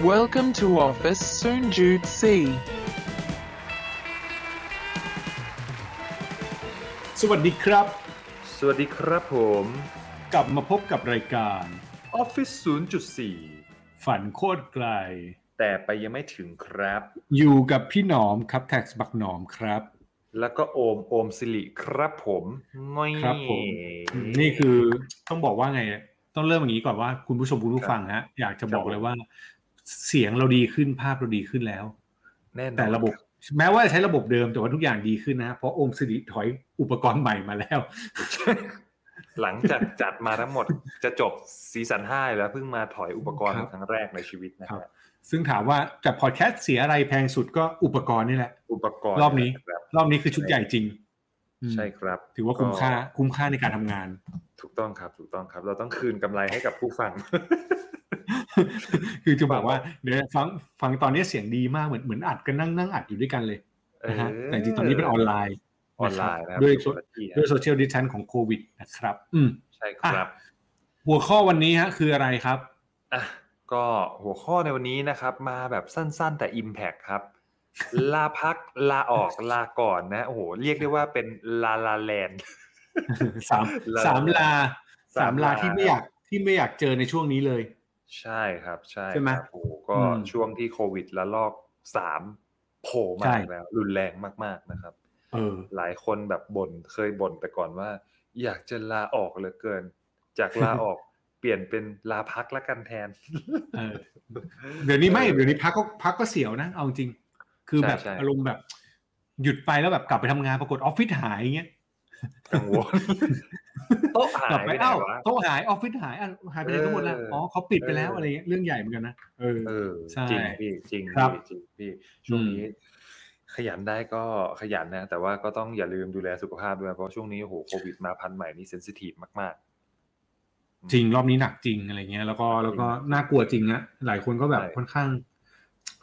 Welcome to office soon Jude C. สวัสดีครับ สวัสดีครับผม กลับมาพบกับรายการ Office 0.4 ฝันโคตรไกล แต่ไปยังไม่ถึงครับ อยู่กับพี่หนอมครับแท็กบักหนอมครับ แล้วก็โอมโอมสิริครับผมง่อยครับผม นี่คือต้องบอกว่าไง ต้องเริ่มอย่างนี้ก่อนว่าคุณผู้ชมคุณผู้ฟังฮะอยากจะบอกเลยว่า เสียงเราดีขึ้นภาพเราดีขึ้นแล้วแน่นอนแต่ระบบ แม้ว่าจะใช้ระบบเดิมแต่ว่าทุกอย่างดีขึ้นนะเพราะโอมสิริถอยอุปกรณ์ใหม่มาแล้ว หลังจากจัดมาทั้งหมดจะจบซีซั่น5แล้วเพิ่งมาถอยอุปกรณ์ครับครั้งแรกในชีวิตนะครัฮะบซึ่งถามว่าจากพอดแคสต์เสียอะไรแพงสุดก็อุปกรณ์นี่แหละ อุปกรณ์รอบนี้ครับรอบนี้คือชุดใหญ่จริงอืมใช่ครับ ถือว่าคุ้มค่าคุ้มค่าในการทำงาน ถูกต้องครับ ถูกต้องครับ เราต้องคืนกำไรให้กับผู้ฟัง คือจะบอกว่าเดี๋ยวฟังฟังตอนนี้เสียงดีมากเหมือนเหมือนอัดกันนั่งนั่งอัดอยู่ด้วยกันเลยนะฮะเออแต่จริงๆตอนนี้เป็นออนไลน์ออนไลน์นะครับด้วยคนละที่ฮะด้วยโซเชียลดิสแทนของโควิดนะครับ อืมใช่ครับ หัวข้อวันนี้ฮะ คืออะไรครับอะก็หัวข้อในวันนี้นะครับ มาแบบสั้น ๆ แต่ Impact ครับ ลาพักลาออกลาก่อนนะโอ้โหเรียกได้ว่าเป็นลาลาแลนด์สามลาสามลาสามสามลาลาที่ไม่อยากที่ไม่อยากเจอในช่วงนี้เลย ใช่ครับ ใช่ใช่ไหมครับโอ้โหก็อืมช่วงที่โควิดละลอกสามโผล่มาใช่อีกแล้ว รุนแรงมาก ๆนะครับเออหลายคนแบบบ่นเคยบ่นไปก่อนว่า อยากจะลาออกเหลือเกิน จากลาออกเปลี่ยนเป็นลาพักละกันแทนเออเดี๋ยวนี้ไม่เออเดี๋ยวนี้พักก็พักก็เสียวนะ เอาจริง คือใช่แบบใช่อารมณ์แบบ หยุดไปแล้วแบบกลับไปทำงานปรากฏออฟฟิศหายอย่างเงี้ย กังวลโต๊ะหากลับยไปไปไหนเอ้าวะโต๊ะหายออฟฟิศหายอะหายไปไหนทั้งหมดแล้วเอออ๋อ๋อเขาปิดไปแล้วเออออะไรเงี้ยเรื่องใหญ่เหมือนกันนะเออเออใช่จริงพี่จริงครับพี่จริงพี่ช่วงนี้ขยันได้ก็ขยันนะ แต่ว่าก็ต้องอย่าลืมดูแลสุขภาพด้วยเพราะช่วงนี้โอ้โหโควิดมาพันธุ์ใหม่นี่เซนซิทีฟมากๆ จริงรอบนี้หนักจริงอะไรเงี้ย แล้วก็แล้วก็น่ากลัวจริงนะหลายคนก็แบบใช่ค่อนข้าง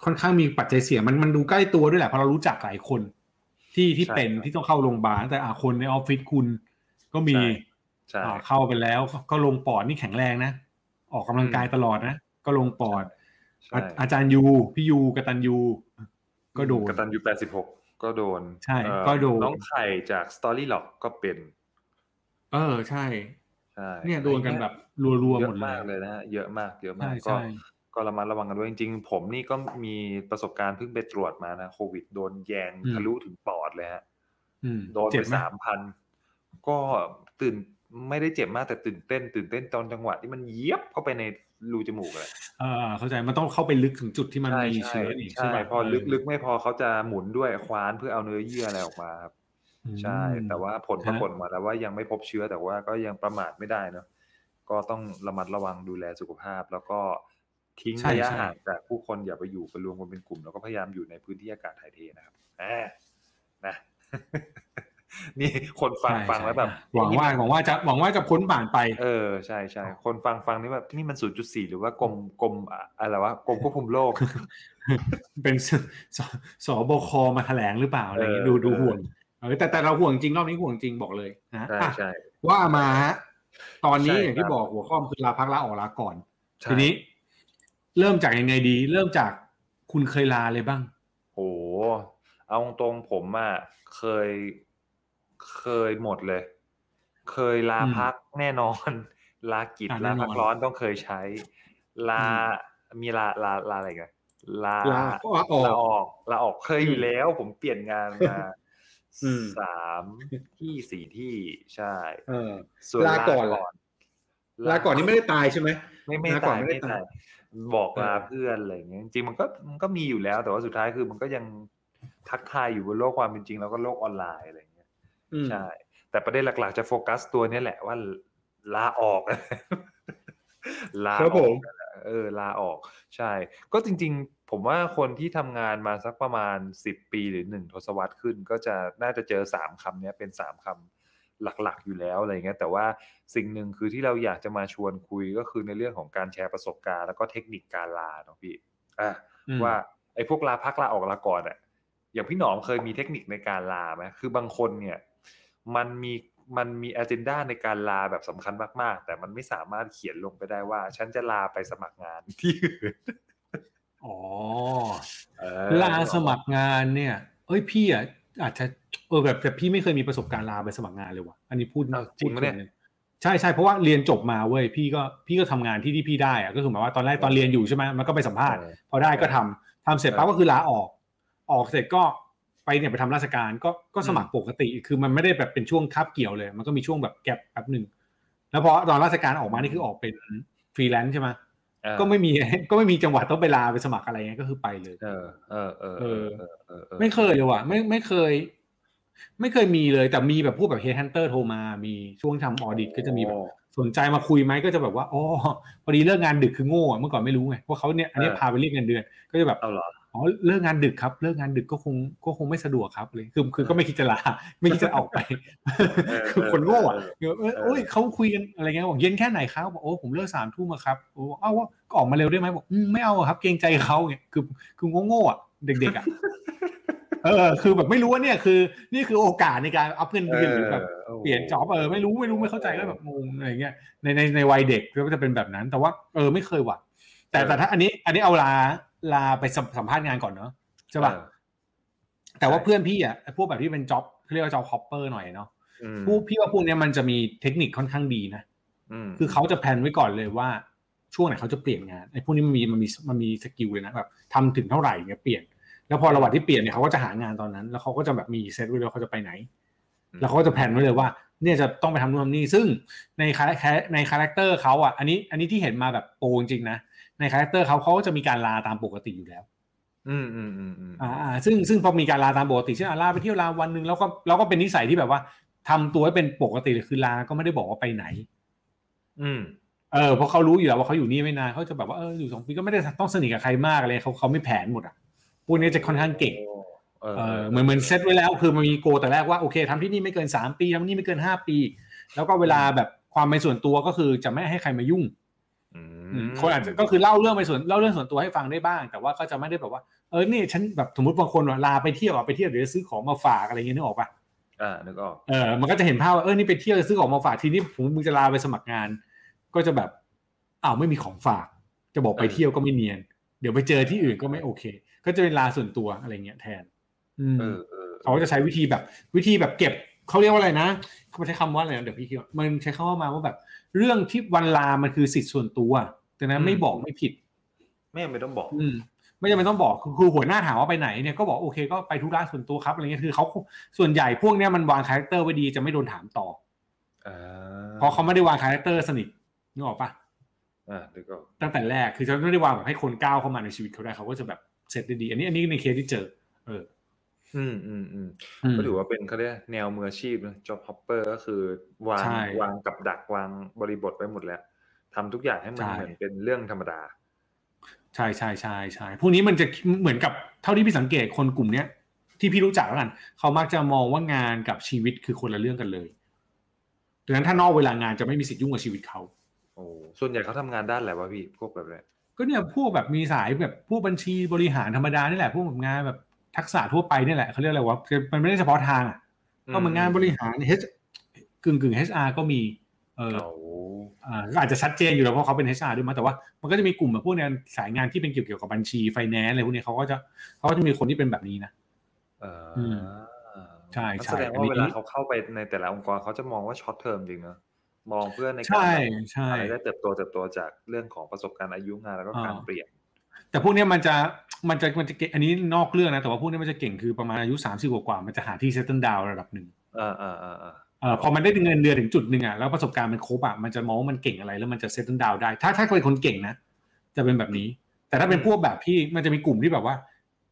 ค่อนข้างมีปัจจัยเสี่ยงมันมันดูใกล้ตัวด้วยแหละเพราะเรารู้จักหลายคน ที่ที่ใช่เป็นครับที่ต้องเข้าโรงพยาบาลแต่อาคนในออฟฟิศคุณก็มีใช่ใช่อ่าเข้าไปแล้วก็ก็ลงปอดนี่แข็งแรงนะ ออกกำลังกายตลอดนะ ก็ลงปอดใช่อาอาจารย์ยูพี่ยูกตันยูก็โดนกตันยูแปดสิบหกก็โดน ใช่เอ่อก็โดนน้องไข่จากสตอรี่หลอกก็เป็น เออใช่ใช่เนี่ยโดนกันแบบรัวๆเยหมอะดเลมายกเลยนะฮะเยอะมากเยอะมาใช่กก็ใช่ ก็ระมัดระวังกันด้วยจริง ๆ ผมนี่ก็มีประสบการณ์เพิ่งไปตรวจมานะโควิดโดนแยงอืมทะลุถึงปอดเลยฮะอืมโดนเจ็ไปบไหมสามพันก็ตื่นไม่ได้เจ็บมากแต่ตื่นเต้น ตื่นเต้นตอนจังหวะที่มันเยียบเข้าไปในรูจมูกเลยเออเข้าใจมันต้องเข้าไปลึกถึงจุดที่มันใช่มีใช่เชื้ออีกใช่ใช่ป่ะพอลึกลึกไม่พอเขาจะหมุนด้วยคว้านเพื่อเอาเนื้อเยื่ออะไรออกมาครับอืมใช่ แต่ว่าผลฮะปรากฏมาแล้วว่ายังไม่พบเชื้อแต่ว่าก็ยังประมาทไม่ได้เนอะก็ต้องระมัดระวังดูแลสุขภาพ แล้วก็ ทิ้งใช่ระยะใช่ห่างจากผู้คนอย่าไปอยู่ไปรวมกันเป็นกลุ่ม แล้วก็พยายามอยู่ในพื้นที่อากาศถ่ายเทนะครับอ่านะนี่คนฟังใช่ฟังแล้วแบบใช่หวังว่าหวังว่าจะหวังว่าจะพ้นผ่านไป เออใช่ใช่คนฟังฟังนี่แบบนี่มันศูนย์จุดสี่หรือว่ากรมกรมอะอะไรวะกรมควบคุมโรคเป็นสสสบคมาแถลงหรือเปล่าอะไรอย่างเงี้ยเออดูดูเออห่วงเออแต่แต่เราห่วงจริงรอบนี้ห่วงจริงบอกเลยนะใช่อะใช่ว่ามาฮะตอนนี้ใช่อย่างที่ครับบอกหัวข้อคือลาพักลาออกลาก่อนใช่ทีนี้ เริ่มจากยังไงดี เริ่มจากคุณเคยลาเลยบ้างโหเอาตรงๆผมอะเคยเคยหมดเลย เคยลาอืมพักแน่นอน ลากิจอะลาแน่นอนพักร้อนต้องเคยใช้ ลาอืมีลาลาลาอะไรกันลาลาก็ลาออกลาออกลาออกเคยออืยู่มแล้ว ผมเปลี่ยนงานมาอืมสามที่สี่ที่ใช่เออส่วนลาก่อน ล่ะลาก่อนนี่ไม่ได้ตายใช่ไหมไม่ไม่ลาก่อตานยไม่ได้ไม่ตายตายบอกลาเออเพื่อนอะไรอย่างเงี้ยจริงๆมันก็มันก็มีอยู่แล้ว แต่ว่าสุดท้ายคือมันก็ยังทักทายอยู่บนโลกความเป็นจริง แล้วก็โลกออนไลน์อะไรอย่างเงี้ยอืมใช่ แต่ประเด็นหลักๆจะโฟกัสตัวเนี้ยแหละว่าลาออกลาครับอผอกมเออลาออกใช่ ก็จริง ๆ ผมว่าคนที่ทำงานมาสักประมาณสิบปีหรือหนึ่งทศวรรษขึ้น ก็จะน่าจะเจอสามคำเนี้ยเป็นสามคำ หลักๆ อยู่แล้วอะไรเงี้ยแต่ว่าสิ่งหนึ่งคือที่เราอยากจะมาชวนคุยก็คือในเรื่องของการแชร์ประสบการณ์แล้วก็เทคนิคการลาเนาะพี่อะอืมว่าไอ้พวกลาพักลาออกลาก่อนอะอย่างพี่หนอมเคยมีเทคนิคในการลาไหมคือบางคนเนี่ยมันมีมันมีอ g e n d a ในการลาแบบสำคัญมาก ๆ แต่มันไม่สามารถเขียนลงไปได้ว่า ฉันจะลาไปสมัครงานที่อื่นอ๋อเออลาสมัครงานเนี่ย เอ้ยพี่อะ อาจจะเออแบบแต่พี่ไม่เคยมีประสบการณ์ลาไปสมัครงานเลยว่ะอันนี้พูดอ้าวจริงปะเนี่ยพูดใช่ใช่เพราะว่าเรียนจบมาเว้ยพี่ก็พี่ก็ทำงานที่ที่พี่ได้อะก็คือหมายว่าตอนแรกตอนเรียนอยู่ใช่ไหมมันก็ไปสัมภาษณ์เออพอได้ก็ทำทำเสร็จปั๊บเออก็คือลาออก ออกเสร็จก็ไปเนี่ยไปทำราชการก็ก็สมัครปกติคือมันไม่ได้แบบเป็นช่วงคาบเกี่ยวเลย มันก็มีช่วงแบบแกลบแป๊บหนึ่งแล้วพอตอนราชการออกมานี่คือออกเป็นฟรีแลนซ์ใช่ไหมเออ ก็ไม่มีก็ไม่มีจังหวัดต้องไปลาไปสมัครอะไรเงี้ยก็คือไปเลย เออ เออเออเออเออเออออไม่เคยเลยว่ะ ไม่ไม่เคย ไม่เคยมีเลย แต่มีแบบพวกแบบ headhunter โทรมา มีช่วงทำ audit ก็จะมีแบบสนใจมาคุยไหมก็จะแบบว่าอ๋อพอดีเลิกงานดึกคือโง่อะเมื่อก่อนไม่รู้ไงว่าเขาเนี่ยอันนี้เออพาไปเรียกเงินเดือน ก็จะแบบเอาเหรออ๋อเลิกงานดึกครับ เลิกงานดึกก็คงก็คงไม่สะดวกครับเลยคือคือก็ไม่คิดจะลาไม่คิดจะออกไปเออคือคนโง่อะเออเออเออโอ้ยเขาคุยกันอะไรเงี้ยบอกเย็นแค่ไหนครับบอกโอ้ผมเลิกสามทุ่มอะครับโอ้เอ้าว่าก็ออกมาเร็วได้ไหมบอกอืมไม่เอาอะครับ เกรงใจเขาเงี้ยคือคือโง่ๆอะเด็กๆอะเออคือแบบไม่รู้ว่าเนี่ยคือ นี่คือโอกาสในการอัพเงินเดือนหรือแบบโอ้โหเปลี่ยนจ็อบเออไม่รู้ไม่รู้ไม่เข้าใจก็แบบงงอะไรเงี้ยในในในวัยเด็กก็จะเป็นแบบนั้น แต่ว่าเออไม่เคยว่ะ แต่แต่ถ้าอันนี้อันนี้เอาลา ลาไปสัมสัมภาษณ์งานก่อนเนาะใช่ป่ะเออแต่ว่าเพื่อนพี่อะพวกแบบที่เป็น job เขาเรียกว่า job hopper หน่อยเนาะอืมพวกพี่ว่าพวกเนี้ยมันจะมีเทคนิคค่อนข้างดีนะมคือเขาจะ plan ไว้ก่อนเลยว่า ช่วงไหนเขาจะเปลี่ยนงานไอ้พวกนี้มันมีมันมีมันมี skill เลยนะแบบทำถึงเท่าไหร่เนี่ยเปลี่ยน แล้วพอระหว่างที่เปลี่ยนเนี่ยเขาก็จะหางานตอนนั้น แล้วเขาก็จะแบบมีเซตไว้เลยว่าเขาจะไปไหน แล้วเขาก็จะ plan ไว้เลยว่า เนี่ยจะต้องไปทำนู่นทำนี่ซึ่งใน charac- ใน character เขาอะอันนี้ อันนี้ที่เห็นมาแบบ pro จริงๆนะ ใน character เขาเขาก็จะมีการลาตามปกติอยู่แล้ว อืมอืมอืมอืมอ่าอ่า ซึ่งซึ่งพอมีการลาตามปกติเช่นอะลาไปเที่ยวลาวันหนึ่งแล้วก็แล้วก็เป็นนิสัยที่แบบว่าทำตัวให้เป็นปกติเลยคือลาก็ไม่ได้บอกว่าไปไหน อืมเออเพราะเขารู้อยู่แล้วว่าเขาอยู่นี่ไม่นานเขาจะแบบว่าเอออยู่สองปีก็ไม่ได้ต้องสนิทกับใครมากอะไรเขาเขาไม่แผนหมดอะพวกนี้จะค่อนข้างเก่งเออเออเหมือนเหมือนเซตไว้แล้วคือมันมีโกแต่แรกว่าโอเคทำที่นี่ไม่เกินสามปีทำที่นี่ไม่เกินห้าปี แล้วก็เวลาแบบความเป็นส่วนตัวก็คือจะไม่ให้ใครมายุ่งอืม คนอาจจะก็คือเล่าเรื่องไปส่วนเล่าเรื่องส่วนตัวให้ฟังได้บ้าง แต่ว่าก็จะไม่ได้แบบว่าเออนี่ฉันแบบสมมติบางคนว่าลาไปเที่ยวอะไปเที่ยวเดี๋ยวจะซื้อของมาฝากอะไรเงี้ยนึกออกปะอ่านึกออกเออมันก็จะเห็นภาพว่าเออนี่ไปเที่ยวจะซื้อของมาฝากทีนี้ผมมึงจะลาไปสมัครงาน ก็จะแบบอ้าวไม่มีของฝาก จะบอกไปเที่ยวก็ไม่เนียน เดี๋ยวไปเจอที่อื่นก็ไม่โอเค ก็จะเป็นลาส่วนตัวอะไรเงี้ยแทนอืมเออเออเขาก็จะใช้วิธีแบบวิธีแบบเก็บเขาเรียกว่าอะไรนะเขาใช้คำว่าอะไรนะเดี๋ยวพี่คิดว่ามันใช้คำว่ามาว่าแบบ เรื่องที่วันลามันคือสิทธิ์ส่วนตัวแต่นั้นไม่บอกไม่ผิด ไม่จำเป็นต้องบอก อืมไม่จำเป็นต้องบอกคือคือหัวหน้าถามว่าไปไหนเนี่ยก็บอกโอเคก็ไปธุระส่วนตัวครับอะไรเงี้ยคือเขาส่วนใหญ่พวกเนี้ยมันวาง character ไว้ดีจะไม่โดนถามต่ออ่าเพราะเขาไม่ได้วาง character สนิทนึกออกปะอ่านึกออกตั้งแต่แรกคือจะไม่ได้วางแบบให้คนก้าวเข้ามาในชีวิตเขาได้เขาก็จะแบบเสร็จได้ดีอันนี้อันนี้ในเคสที่เจอ เออ อืม อืม อืม อืมก็ถือว่าเป็นเขาเรียกแนวมืออาชีพนะ job hopper ก็คือวางใช่วางกับดัก วางบริบทไว้หมดแล้ว ทำทุกอย่างให้มันใช่เหมือนเป็นเรื่องธรรมดา ใช่ใช่ใช่ใช่พวกนี้มันจะเหมือนกับเท่าที่พี่สังเกตคนกลุ่มเนี้ย ที่พี่รู้จักแล้วกัน เขามักจะมองว่างานกับชีวิตคือคนละเรื่องกันเลย ดังนั้นถ้านอกเวลางานจะไม่มีสิทธิ์ยุ่งกับชีวิตเขา โอ้ ส่วนใหญ่เขาทำงานด้านอะไรวะพี่ พวกแบบเนี้ย ก็เนี่ยพวกแบบมีสายแบบพวกบัญชีบริหารธรรมดานี่แหละ พวกแบบงานแบบ ทักษะทั่วไปนี่แหละเขาเรียกอะไรวะคือมันไม่ได้เฉพาะทางอะก็เหมือนงานบริหาร H กึ่งกึ่ง HR ก็มีเออโอ้อ่าก็อาจจะชัดเจนอยู่แล้วเพราะเขาเป็น HR ด้วยมั้งแต่ว่ามันก็จะมีกลุ่มแบบพวกเนี้ยสายงานที่เป็นเกี่ยวเกี่ยวกับบัญชีไฟแนนซ์อะไรพวกนี้เขาก็จะเขาก็จะมีคนที่เป็นแบบนี้นะเอออืมใช่งั้นใช่แสดงอันว่านี้เวลาเขาเข้าไปในแต่ละองค์กรเขาจะมองว่า short term จริงเนอะมองเพื่อในการใช่แบบใช่อะไรได้เติบโตเติบโตจากเรื่องของประสบการณ์อายุงานแล้วก็การอ่าเปลี่ยน แต่พวกเนี้ยมันจะมันจะมันจะเก่งอันนี้นอกเรื่องนะแต่ว่าพวกเนี้ยมันจะเก่งคือประมาณอายุสามสิบกว่าๆมันจะหาที่ settle down ระดับหนึ่งอ่าอ่าอ่าอ่าเอ่อพอมันได้เงินเดือนถึงจุดหนึ่งอะแล้วประสบการณ์มันครบอะมันจะมองว่ามันเก่งอะไรแล้วมันจะ settle down ได้ ถ้าถ้าเป็นคนเก่งนะ จะเป็นแบบนี้ แต่ถ้าเป็นพวกแบบที่มันจะมีกลุ่มที่แบบว่า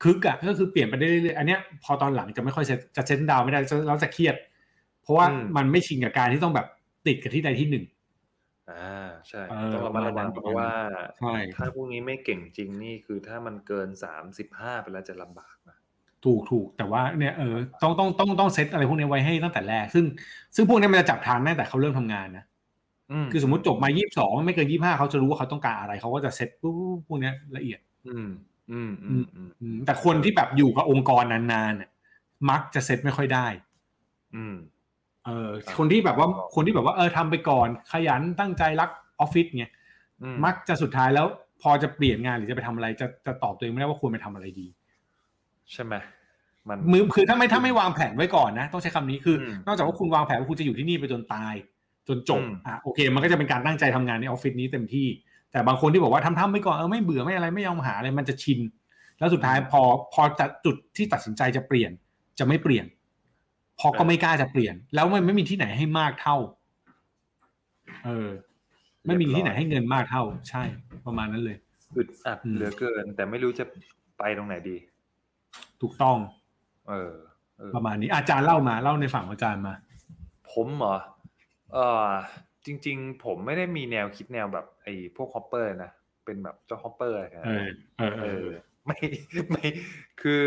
คึกอะก็คือเปลี่ยนไปได้เรื่อยๆอันเนี้ยพอตอนหลังจะไม่ค่อยเซตจะเซตดาวไม่ได้จะแล้วจะเครียด เพราะว่ามันไม่ชินกับการที่ต้องแบบติดกับที่ใดที่หนึ่ง อ่า ใช่ เออต้องระมัดระวังประมาณนั้นเพราะว่าใช่ ถ้าพวกนี้ไม่เก่งจริงนี่ คือถ้ามันเกินสามสิบห้าไปแล้วจะลำบากนะ ถูก ถูก แต่ว่าเนี่ย เออ ต้อง ต้อง ต้อง ต้องเซตอะไรพวกนี้ไว้ให้ตั้งแต่แรก ซึ่ง ซึ่งพวกนี้มันจะจับทางตั้งแต่เขาเริ่มทำงานนะคือสมมติจบมายี่สิบสองไม่เกินยี่ห้าเขาจะรู้ว่าเขาต้องการอะไร เขาก็จะเซตปุ๊บพวกเนี้ยละเอียด อืมอืมอืมอืมอืมแต่คนที่แบบอยู่กับองค์กรนานๆเนี่ยมักจะเซตไม่ค่อยได้ อืม เออครับคนที่แบบว่าคนที่แบบว่าเออทำไปก่อน ขยันตั้งใจรักออฟฟิศเนี่ยอืมักจะสุดท้ายแล้ว พอจะเปลี่ยนงานหรือจะไปทำอะไรจะจะตอบตัวเองไม่ได้ว่าควรไปทำอะไรดี ใช่ไหมมันมือคือถ้าไม่ถ้าไม่วางแผนไว้ก่อนนะ ต้องใช้คำนี้คืออมนอกจากว่าคุณวางแผนว่าคุณจะอยู่ที่นี่ไปจนตาย จนจบอืมอะโอเค มันก็จะเป็นการตั้งใจทำงานในออฟฟิศนี้เต็มที่ แต่บางคนที่บอกว่าทำทำไปก่อนเออไม่เบื่อไม่อะไรไม่ยอมหาอะไรมันจะชิน แล้วสุดท้ายพอพอจะจุดที่ตัดสินใจจะเปลี่ยนจะไม่เปลี่ยน พอก็ไม่กล้าจะเปลี่ยน แล้วมันไม่มีที่ไหนให้มากเท่า เออ ไม่มีที่ไหนให้เงินมากเท่า ใช่ ประมาณนั้นเลยอึดอัดอืมเหลือเกิน แต่ไม่รู้จะไปตรงไหนดี ถูกต้อง เออเออประมาณนี้อาจารย์เล่ามาเล่าในฝั่งของอาจารย์มา ผมเหรอเออจริง ๆ ผมไม่ได้มีแนวคิดแนวแบบไอ้พวก hopper นะเป็นแบบเจ้า hopper อะไรนะเออเออเอเออ ไม่ไม่คือ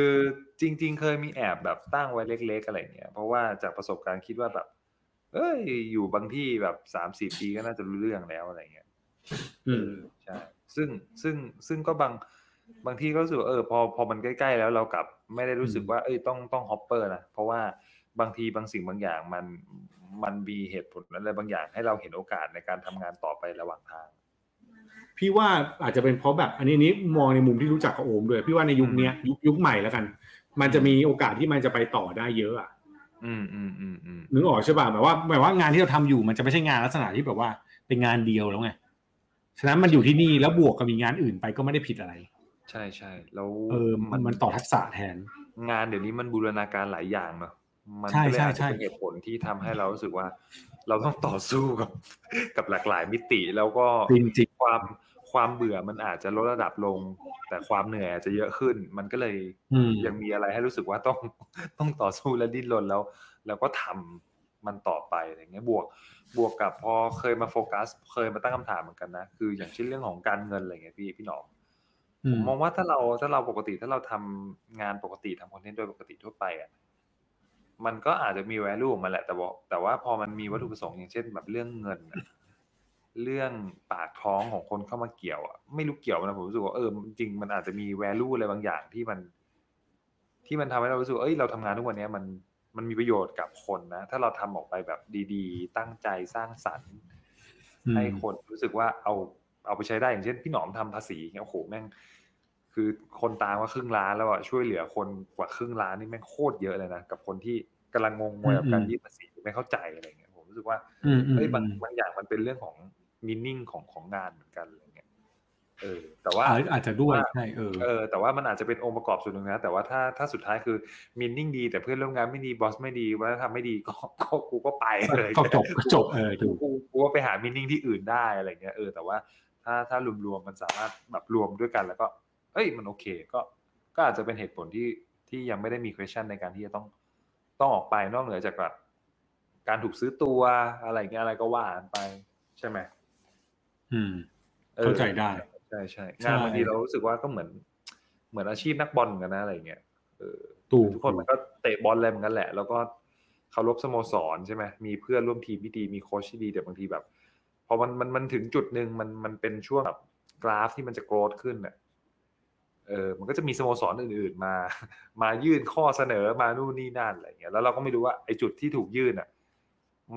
จริง ๆ เคยมีแอบแบบตั้งไว้เล็ก ๆ อะไรเงี้ยเพราะว่าจากประสบการณ์คิดว่าแบบ เอ้ยอยู่บางที่แบบสามสี่ปีก็น่าจะรู้เรื่องแล้วอะไรเงี้ยอืมใช่ซึ่งซึ่งซึ่งก็บางบางที่ก็รู้สึกว่าเออพอพอมันใกล้ๆแล้วเรากลับไม่ได้รู้สึกว่าเอ้ยต้องต้อง hopper นะเพราะว่าบางทีบางสิ่งบางอย่างมันมันมีเหตุผลอะไรบางอย่างให้เราเห็นโอกาสในการทำงานต่อไประหว่างทาง พี่ว่าอาจจะเป็นเพราะแบบอันนี้นี้มองในมุมที่รู้จักกับโอมด้วยพี่ว่าในยุคเนี้ยยุคยุคใหม่แล้วกัน มันจะมีโอกาสที่มันจะไปต่อได้เยอะอะอืมอืมอืมอืมนึกออกใช่ป่ะหมายว่าหมายว่างานที่เราทำอยู่มันจะไม่ใช่งานลักษณะที่แบบว่าเป็นงานเดียวแล้วไงฉะนั้นมันอยู่ที่นี่แล้วบวกกับมีงานอื่นไปก็ไม่ได้ผิดอะไร ใช่ใช่แล้วเออมันมันต่อทักษะแทน งานเดี๋ยวนี้มันบูรณาการหลายอย่างเนอะมันใช่ก็เลยใช่อาจใช่จะเป็นเหตุผลที่ทำให้เรารู้สึกว่า เราต้องต่อสู้กับ กับหลากหลายมิติแล้วก็จริงจริงความ ความเบื่อมันอาจจะลดระดับลง แต่ความเหนื่อยอาจจะเยอะขึ้น มันก็เลยๆอืมยังมีอะไรให้รู้สึกว่าต้องต้องต่อสู้และดิ้นรนแล้ว แล้วก็ทำมันต่อไปอะไรเงี้ยบวกบวกกับพอเคยมาโฟกัส เคยมาตั้งคำถามเหมือนกันนะคืออย่างเช่นเรื่องของการเงินอะไรเงี้ยพี่พี่หนอมอืผมมมองว่าถ้าเราถ้าเราปกติถ้าเราทำงานปกติทำคอนเทนต์โดยปกติทั่วไปอะมันก็อาจจะมี value ของมันแหละแต่ว่าแต่ว่าพอมันมีวัตถุประสงค์อย่างเช่น แบบเรื่องเงินอะ เรื่องปากท้องของคนเข้ามาเกี่ยวอะไม่รู้เกี่ยวนะผมรู้สึกว่าเออจริงๆมันอาจจะมี value อะไรบางอย่างที่มัน ที่มันทำให้เรารู้สึกว่าเอ้ยเราทำงานทุกวันเนี้ยมันมันมีประโยชน์กับคนนะ ถ้าเราทำออกไปแบบดีๆ ตั้งใจสร้างสรรค์อืมให้คนรู้สึกว่าเอาเอาไปใช้ได้อย่างเช่น พี่หนอมทำภาษีเนี่ยโอ้โหแม่ง คือคนตามว่าครึ่งล้านแล้วอะช่วยเหลือคนกว่าครึ่งล้านนี่แม่งโคตรเยอะเลยนะกับคนที่กำลังงงงวยกับการยื่นภาษีไม่เข้าใจอะไรเงี้ยผมรู้สึกว่าอืมอืมเฮ้ยบางอืมบางอย่างมันเป็นเรื่องของ มินนิ่งของของงานเหมือนกันอะไรเงี้ยเออ แต่ว่าอ่าอาจจะด้วยว่าใช่เออเออ แต่ว่ามันอาจจะเป็นองค์ประกอบส่วนหนึ่งนะ แต่ว่าถ้าถ้าสุดท้ายคือมินนิ่งดี แต่เพื่อนร่วมงานไม่ดีบอสไม่ดีวัฒนธรรมไม่ดีก็ก็กูก็ไปเลยก็จบก็จบเออถูกกูกูก็ไปหามินนิ่งที่อื่นได้อะไรเงี้ยเออแต่ว่าถ้าถ้ารวมๆมันสามารถแบบรวมด้วยกัน แล้วก็ เอ้ยมันโอเค ก็ก็อาจจะเป็นเหตุผลที่ที่ยังไม่ได้มี question ในการที่จะต้องต้องออกไปนอกเหนือจากแบบการถูกซื้อตัวอะไรเงี้ยอะไรก็ว่ากันไปใช่ไหม อืมออเข้าใจได้ใช่ใช่ใช่งานบางทีเรารู้สึกว่าก็เหมือน เหมือนอาชีพนักบอลเหมือนกันนะอะไรเงี้ยเออถูกทุกคนมันก็เตะบอลอะไรเหมือนกันแหละ แล้วก็เคารพสโมสรใช่ไหมมีเพื่อนร่วมทีมที่ดีมีโค้ชที่ดีแต่บางทีแบบพอมันมันมันถึงจุดหนึ่งมันมันเป็นช่วงแบบกราฟที่มันจะโกรธขึ้นเนี่ยเออ มันก็จะมีสโมสรอื่น ๆ มา มายื่นข้อเสนอมานู่นนี่นั่นอะไรเงี้ย แล้วเราก็ไม่รู้ว่าไอ้จุดที่ถูกยื่นอะ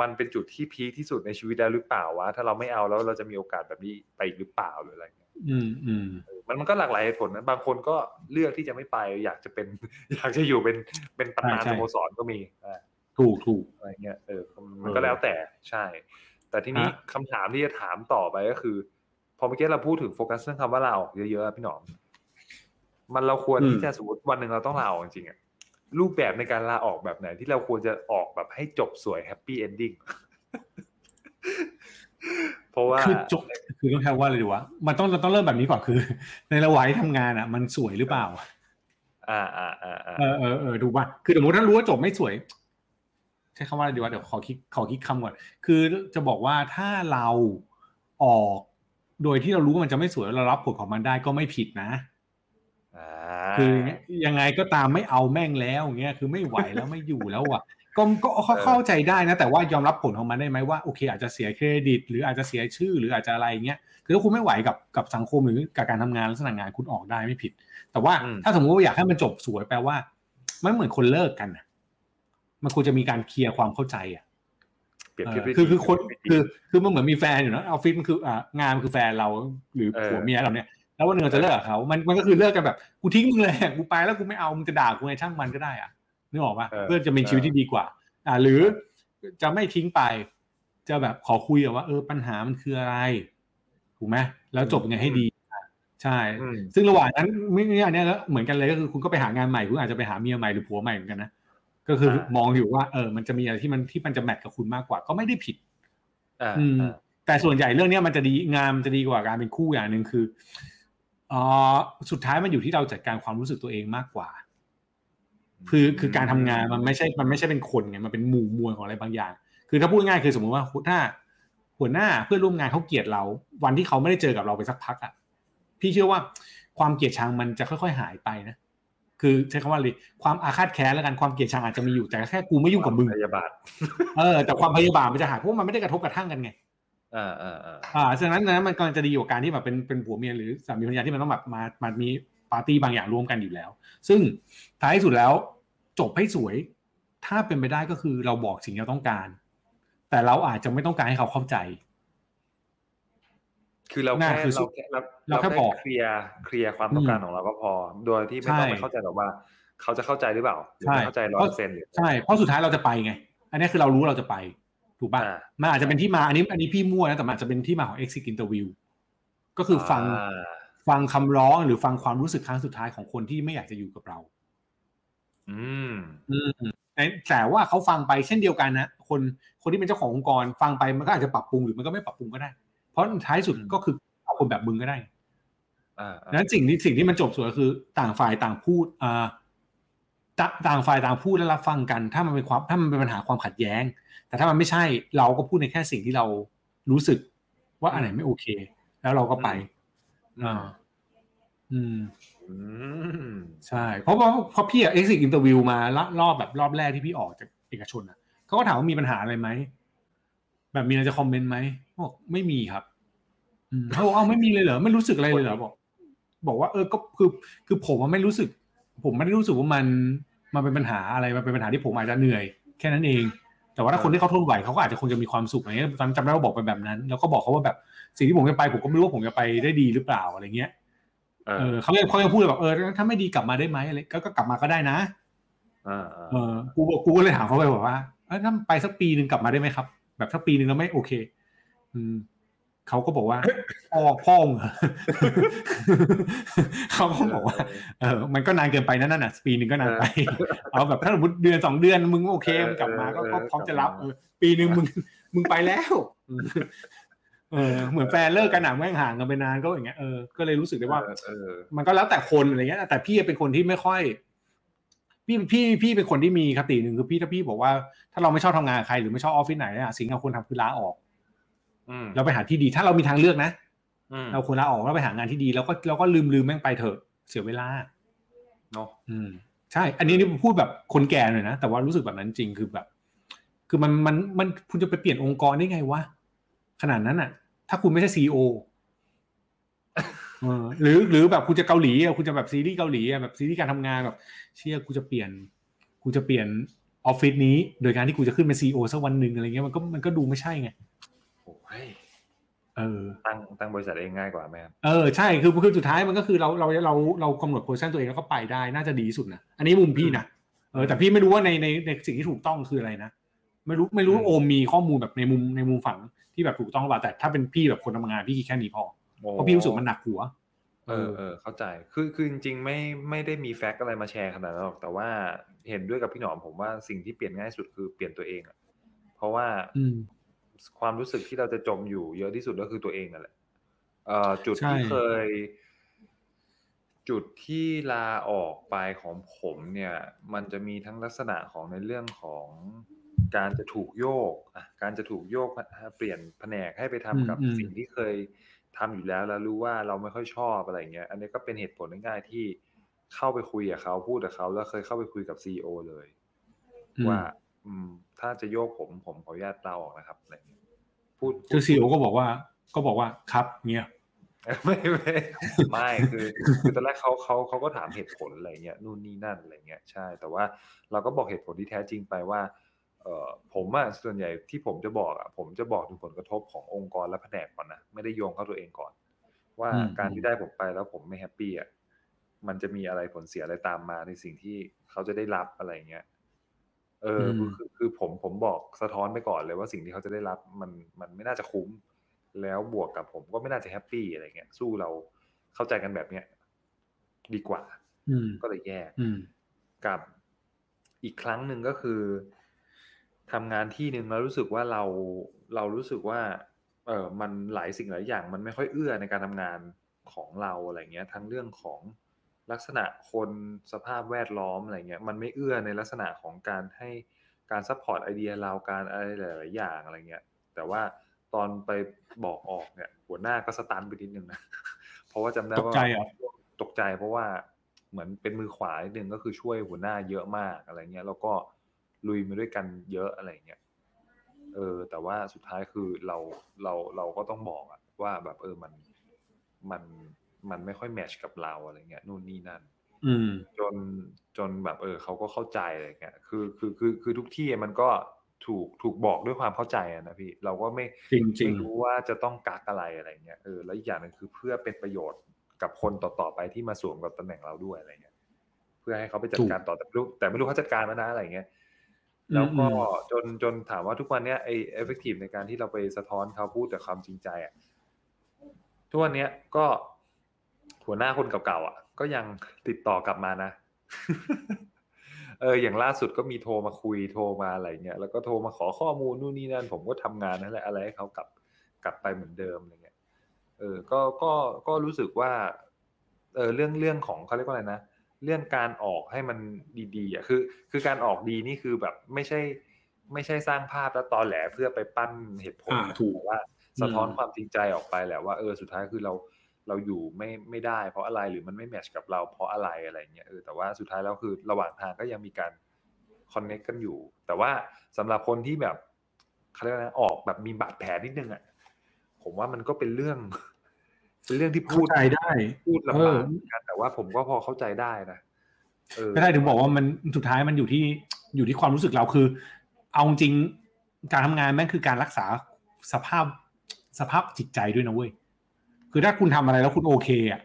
มันเป็นจุดที่พีคที่สุดในชีวิตแล้วหรือเปล่าวะถ้าเราไม่เอาแล้วเราจะมีโอกาสแบบนี้ไปอีกหรือเปล่าหรืออะไรเงี้ยอืมอืมมันมันก็หลากหลายเหตุผลนะบางคนก็เลือกที่จะไม่ไป อยากจะเป็น อยากจะอยู่เป็นเป็นประธานใช่ใช่สโมสรก็มีอ่าถูกถูกอะไรเงี้ยเออมันเออก็แล้วแต่ใช่ แต่ทีนี้ฮะคำถามที่จะถามต่อไปก็คือ พอเมื่อกี้เราพูดถึงโฟกัสเรื่องคำว่าลาออกเยอะๆอะพี่หนอม มันเราควรที่จะสมมติวันหนึ่งเราต้องลาออกจริงๆอะ รูปแบบในการลาออกแบบไหน ที่เราควรจะออกแบบให้จบสวย happy endingเพราะว่าคือจบคือต้องใช้ว่าอะไรดีวะมันต้องเราต้องเริ่มแบบนี้ก่อนคือ ในระหว่างที่ทำงานอะ มันสวยหรือเปล่า อ่าอ่าอ่าอ่าเออเออเออดูป่ะคือสมมติถ้ารู้ว่าจบไม่สวยใช้คำว่าอะไรดีวะเดี๋ยวขอคิดขอคิดคำก่อนคือจะบอกว่าถ้าเราออก โดยที่เรารู้ว่ามันจะไม่สวยแล้วเรารับผลของมันได้ก็ไม่ผิดนะอ่า คือยังไงก็ตามไม่เอาแม่งแล้วอย่างเงี้ยคือไม่ไหวแล้วไม่อยู่แล้วอะก็ก็ก็เข้าใจได้นะ แต่ว่ายอมรับผลของมันได้ไหมว่าโอเค อาจจะเสียเครดิต หรืออาจจะเสียชื่อหรืออาจจะอะไรเงี้ยคือถ้าคุณไม่ไหวกับกับสังคมหรือกับการทำงานลักษณะงานคุณออกได้ไม่ผิด แต่ว่าถ้าสมมติว่าอยากให้มันจบสวยแปลว่ามันเหมือนคนเลิกกันนะมันควรจะมีการเคลียร์ความเข้าใจอะเปรียบเอเทียบอได้คือดีคือคนเปรียบเทียบได้ดีคือคือมันเหมือนมีแฟนอยู่นะออฟฟิศมันคืออ่างานมันคือแฟนเราหรือเออผัวเมียเราเนี่ย แล้ววันหนึ่งเราจะเลิกกับเขามันมันก็คือเลิกกันแบบกูทิ้งมึงเลยกูไปแล้วกูไม่เอามึงจะด่ากูไงช่างมันก็ได้อะนึกออกปะเออเพื่อจะมีชีวิตที่ดีกว่า อ่า หรือจะไม่ทิ้งไป จะแบบขอคุยอะว่าเออปัญหามันคืออะไรถูกไหมแล้วจบยังไงให้ดีอะใช่อืมซึ่งระหว่างนั้นไม่ไม่อันเนี้ยก็เหมือนกันเลยก็คือคุณก็ไปหางานใหม่คุณอาจจะไปหาเมียใหม่หรือผัวใหม่เหมือนกันนะก็คือมองอยู่ว่าเออมันจะมีอะไรที่มันที่มันจะแมทกับคุณมากกว่า ก็ไม่ได้ผิดอ่าอืมอ่าแต่ส่วนใหญ่เรื่องเนี้ยมันจะดีงานมันจะดีกว่าการเป็นคู่อย่างหนึ่งคือเออสุดท้ายมันอยู่ที่เราจัดการความรู้สึกตัวเองมากกว่า คือคือการทำงานมันไม่ใช่ มันไม่ใช่เป็นคนไง มันเป็นหมู่มวลของอะไรบางอย่าง คือถ้าพูดง่ายๆคือสมมติว่าถ้าหัวหน้าเพื่อนร่วมงานเขาเกลียดเรา วันที่เขาไม่ได้เจอกับเราไปสักพักอะ พี่เชื่อว่าความเกลียดชังมันจะค่อยๆหายไปนะ คือใช้คำว่าอะไรความอาฆาตแค้นแล้วกัน ความเกลียดชังอาจจะมีอยู่ แต่แค่กูไม่ยุ่งกับมึง พยาบาท เออ แต่ความพยาบาทมันจะหายเพราะว่ามันไม่ได้กระทบกระทั่งกันไง อ่าอ่าอ่าอ่าฉะนั้นนั้นมันก็จะดีกว่าการที่แบบเป็นเป็นผัวเมียหรือสามีภรรยาที่มันต้องแบบมามามีปาร์ตี้บางอย่างร่วมกันอยู่แล้ว ซึ่งท้ายที่สุดแล้วจบให้สวย ถ้าเป็นไปได้ก็คือเราบอกสิ่งที่เราต้องการ แต่เราอาจจะไม่ต้องการให้เขาเข้าใจ คือเราน่าแค่คือเราแค่เราเราแค่บอกเคลียร์เคลียร์ความต้องการอืมของเราก็พอ โดยที่ไม่ต้องใช่ไปเข้าใจหรอกว่า เขาจะเข้าใจหรือเปล่าหรือใช่ไม่เข้าใจร้อยเปอร์เซ็นต์หรือใช่เพราะสุดท้ายเราจะไปไง อันนี้คือเรารู้ว่าเราจะไป ถูกป่ะอ่ามันอาจจะเป็นที่มาอันนี้อันนี้พี่มั่วนะแต่มันอาจจะเป็นที่มาของ exit interview ก็คือฟังอ่าฟังคำร้องหรือฟังความรู้สึกครั้งสุดท้ายของคนที่ไม่อยากจะอยู่กับเรา อืมอืมแต่แต่ว่าเขาฟังไปเช่นเดียวกันนะคนคนที่เป็นเจ้าขององค์กรฟังไปมันก็อาจจะปรับปรุงหรือมันก็ไม่ปรับปรุงก็ได้ เพราะท้ายสุดอืมก็คือเอาคนแบบมึงก็ได้อ่าอ่านั้นสิ่งที่สิ่งที่มันจบสวยก็คือ ต่างฝ่ายต่างพูดอ่าต่าต่างฝ่ายต่างพูดและรับฟังกัน ถ้ามันเป็นความถ้ามันเป็นปัญหาความขัดแย้ง แต่ถ้ามันไม่ใช่เราก็พูดในแค่สิ่งที่เรารู้สึกว่าอันไหนไม่โอเค แล้วเราก็ไปอืมอืมอืมใช่ เพราะว่าเพราะพี่อะ exit interview มาละรอบแบบรอบแรกที่พี่ออกจากเอกชนอะเขาก็ถามว่ามีปัญหาอะไรไหมแบบมีอะไรจะคอมเมนต์ไหมบอกไม่มีครับอืมเขาบอกเอ้าไม่มีเลยเหรอไม่รู้สึกอะไรเลยเหรอบอก บอกว่าเออก็คือคือผมว่าไม่รู้สึก ผมไม่ได้รู้สึกว่ามันมันเป็นปัญหาอะไรมันเป็นปัญหาที่ผมอาจจะเหนื่อย แค่นั้นเอง แต่ว่าถ้าคนที่เขาทนไหวเขาก็อาจจะคงจะมีความสุขอะไรเงี้ยตอนนนจำได้ว่าบอกไปแบบนั้น แล้วก็บอกเขาว่าแบบสิ่งที่ผมจะไปผมก็ไม่รู้ว่าผมจะไปได้ดีหรือเปล่าอะไรเงี้ยเอเอออเขายังเขายังพูดเลยแบบเออถ้าไม่ดีกลับมาได้ไหมอะไรก็ก็กลับมาก็ได้นะอ่าอ่าเออกูกูก็เลยถามเขาไปบอกว่าเออถ้าไปสักปีหนึ่งกลับมาได้ไหมครับ แบบสักปีหนึ่งแล้วไม่โอเค อืม เขาก็บอกว่าพ่อพ่อมึงเหรอเขาก็บอกว่าเออมันก็นานเกินไปนั่นน่ะปีหนึ่งก็นานไป เอาแบบถ้าสมมติเดือนสองเดือนมึงโอเคมึงกลับมาก็ก็พร้อมจะรับเออปีหนึ่งมึงมึงไปแล้วเออเหมือนแฟนเลิกกันหนังแม่งห่างกันไปนานก็อย่างเงี้ยเออก็เลยรู้สึกได้ว่าเออเออมันก็แล้วแต่คนอะไรเงี้ย แต่พี่เป็นคนที่ไม่ค่อย พี่พี่พี่เป็นคนที่มีคติหนึ่งคือพี่ถ้าพี่บอกว่าถ้าเราไม่ชอบทำงานกับใครหรือไม่ชอบออฟฟิศไหนอะสิ่งที่เราควรทำคือลาออก อืมแล้วไปหาที่ดีถ้าเรามีทางเลือกนะอืมเราควรลาออกแล้วไปหางานที่ดีแล้วก็เราก็ลืมลืมแม่งไปเถอะ เสียเวลาเนาะอืม ใช่ อันนี้นี่พูดแบบคนแก่หน่อยนะแต่ว่ารู้สึกแบบนั้นจริงคือแบบ คือมันมันมันคุณจะไปเปลี่ยนองค์กรได้ไงวะขนาดนั้นอะ ถ้าคุณไม่ใช่ซีอเออหรือหรือแบบคุณจะเกาหลีอะคุณจะแบบซีรีส์เกาหลีอะแบบซีรีส์การทำงานแบบเชี่ยกูจะเปลี่ยนกูจะเปลี่ยนออฟฟิศนี้ โดยการที่กูจะขึ้นเป็นซีอสักวันหนึ่งอะไรเงี้ยมันก็มันก็ดูไม่ใช่ไงโอ้ย เออ ตั้งตั้งบริษัทเองง่ายกว่าไหมครับเออใช่คือคือสุดท้ายมันก็คือเราเราเราเรากำหนดโพสชั่นตัวเองแล้วก็ไปได้น่าจะดีที่สุดนะอันนี้มุมพี่นะเออแต่พี่ไม่รู้ว่าในในในสิ่งที่ถูกต้องคืออะไรนะไม่รู้ไม่รู้ว่าโอมมีข้อมูลแบบในมุมในมุมฝั่งที่แบบถูกต้องหรือเปล่าแต่ถ้าเป็นพี่แบบคนทำงานพี่คิดแค่นี้พอเพราะพี่รู้สึกมันหนักหัว เออเออเข้าใจคือคือจริงๆไม่ไม่ได้มีแฟกต์อะไรมาแชร์ขนาดนั้นหรอกแต่ว่าเห็นด้วยกับพี่หนอมผมว่าสิ่งที่เปลี่ยนง่ายสุดคือเปลี่ยนตัวเองอะเพราะว่าอืม ความรู้สึกที่เราจะจมอยู่เยอะที่สุดก็คือตัวเองนั่นแหละเอ่อจุดใช่ที่เคย จุดที่ลาออกไปของผมเนี่ย มันจะมีทั้งลักษณะของในเรื่องของการจะถูกโยกอะการจะถูกโยกเปลี่ยนแผนกให้ไปทำกับอืมอืมสิ่งที่เคยทำอยู่แล้วแล้วรู้ว่าเราไม่ค่อยชอบอะไรเงี้ย อันนี้ก็เป็นเหตุผลง่ายๆที่เข้าไปคุยกับเขาพูดกับเขาแล้วเคยเข้าไปคุยกับซีอเลยอืมว่าอืม ถ้าจะโยกผมผมขออนุญาตลาออกนะครับอะไรเงี้ยพูดคือซีโอก็บอกว่า ก็บอกว่าครับเงี้ยไม่ไม่ไม่คือคือตอนแรกเขาเขาเขาก็ถามเหตุผลอะไรเงี้ยนู่นนี่นั่นอะไรเงี้ยใช่ แต่ว่าเราก็บอกเหตุผลที่แท้จริงไปว่าเอ่อผมอะส่วนใหญ่ที่ผมจะบอกอะผมจะบอกถึงผลกระทบขององค์กรและแผนกก่อนนะไม่ได้โยงเข้าตัวเองก่อน ว่าอืมการที่ได้ผมไปแล้วผมไม่แฮปปี้อะมันจะมีอะไรผลเสียอะไรตามมาในสิ่งที่เขาจะได้รับอะไรเงี้ย เอออมคือคือผมผมบอกสะท้อนไปก่อนเลยว่าสิ่งที่เขาจะได้รับมันมันไม่น่าจะคุ้ม แล้วบวกกับผมก็ไม่น่าจะแฮปปี้อะไรเงี้ยสู้เราเข้าใจกันแบบเนี้ยดีกว่าอืมก็เลยแยกอืมกับอีกครั้งหนึ่งก็คือทำงานที่หนึ่งแล้วรู้สึกว่าเราเรารู้สึกว่า เออมันหลายสิ่งหลายอย่าง มันไม่ค่อยเอื้อในการทำงานของเราอะไรเงี้ย ทั้งเรื่องของ ลักษณะคนสภาพแวดล้อมอะไรเงี้ยมันไม่เอื้อในลักษณะของการให้การ support ไอเดียเราการอะไรหลายๆอย่างอะไรเงี้ยแต่ว่าตอนไปบอกออกเนี่ย หัวหน้าก็ stun ไปนิดนึงนะเพราะว่าจำได้ตกว่าใจเหรอตกใจเพราะว่าเหมือนเป็นมือขวานิดนึงก็คือช่วยหัวหน้าเยอะมากอะไรเงี้ยแล้วก็ลุยมาด้วยกันเยอะอะไรเงี้ยเออ แต่ว่าสุดท้ายคือเราเราเราก็ต้องบอกอะว่าแบบเออมันมัน มันไม่ค่อยแมชกับเราอะไรเงี้ยนู่นนี่นั่นอืมจนจนแบบเออเขาก็เข้าใจอะไรเงี้ยคือคือคือคือทุกที่มันก็ถูกถูกบอกด้วยความเข้าใจอะนะพี่เราก็ไม่จริงจริงไม่รู้ว่าจะต้องกักอะไรอะไรเงี้ยเออแล้วอีกอย่างหนึงคือเพื่อเป็นประโยชน์กับคนต่อๆไปที่มาสวมกับตำแหน่งเราด้วยอะไรเงี้ย เพื่อให้เขาไปจัดการต่อแต่ไม่รู้แต่ไม่รู้เขาจัดการมานะอะไรเงี้ยแล้วก็จนจนถามว่าทุกวันเนี้ยไอ effective ในการที่เราไปสะท้อนเขาพูดแต่ความจริงใจอะทุกวันเนี้ยก็ หัวหน้าคนเก่าๆอะ ก็ยังติดต่อกลับมานะ เออ อย่างล่าสุดก็มีโทรมาคุยโทรมาอะไรเงี้ยแล้วก็โทรมาขอข้อมูลนู่นนี่นั่น ผมก็ทำงานนั่นแหละอะไรให้เขากลับกลับไปเหมือนเดิมอะไรเงี้ย เออ ก็ก็ก็รู้สึกว่า เออเรื่องเรื่องของเขาเรียกว่าอะไรนะเรื่องการออกให้มันดีๆอะคือ คือการออกดีนี่คือแบบไม่ใช่ ไม่ใช่สร้างภาพแล้วตอแหลเพื่อไปปั้นเหตุผลอ่าถูกแต่ว่า สะท้อนอืมความจริงใจออกไปแหละว่าเออสุดท้ายคือเรา เราอยู่ไม่ไม่ได้ เพราะอะไรหรือมันไม่แมทช์กับเราเพราะอะไรอะไรเงี้ยเออแต่ว่าสุดท้ายแล้วคือระหว่างทางก็ยังมีการคอนเน c กกันอยู่ แต่ว่าสำหรับคนที่แบบเขาเรียกว่านะออกแบบมีบาดแผลนิดนึงอะผมว่ามันก็เป็นเรื่องเป็นเรื่องที่พูเข้าดใจได้พูดเอลำบาอกเหมือนกันแต่ว่าผมก็พอเข้าใจได้นะเออไม่ได้ถึงบอกว่ามันสุดท้ายมันอยู่ที่อยู่ที่ความรู้สึกเราคือ เอาจริงการทำงานแม่งคือการรักษาสภาพสภาพจิตใจด้วยนะเว้ย คือถ้าคุณทำอะไรแล้วคุณโอเคอะ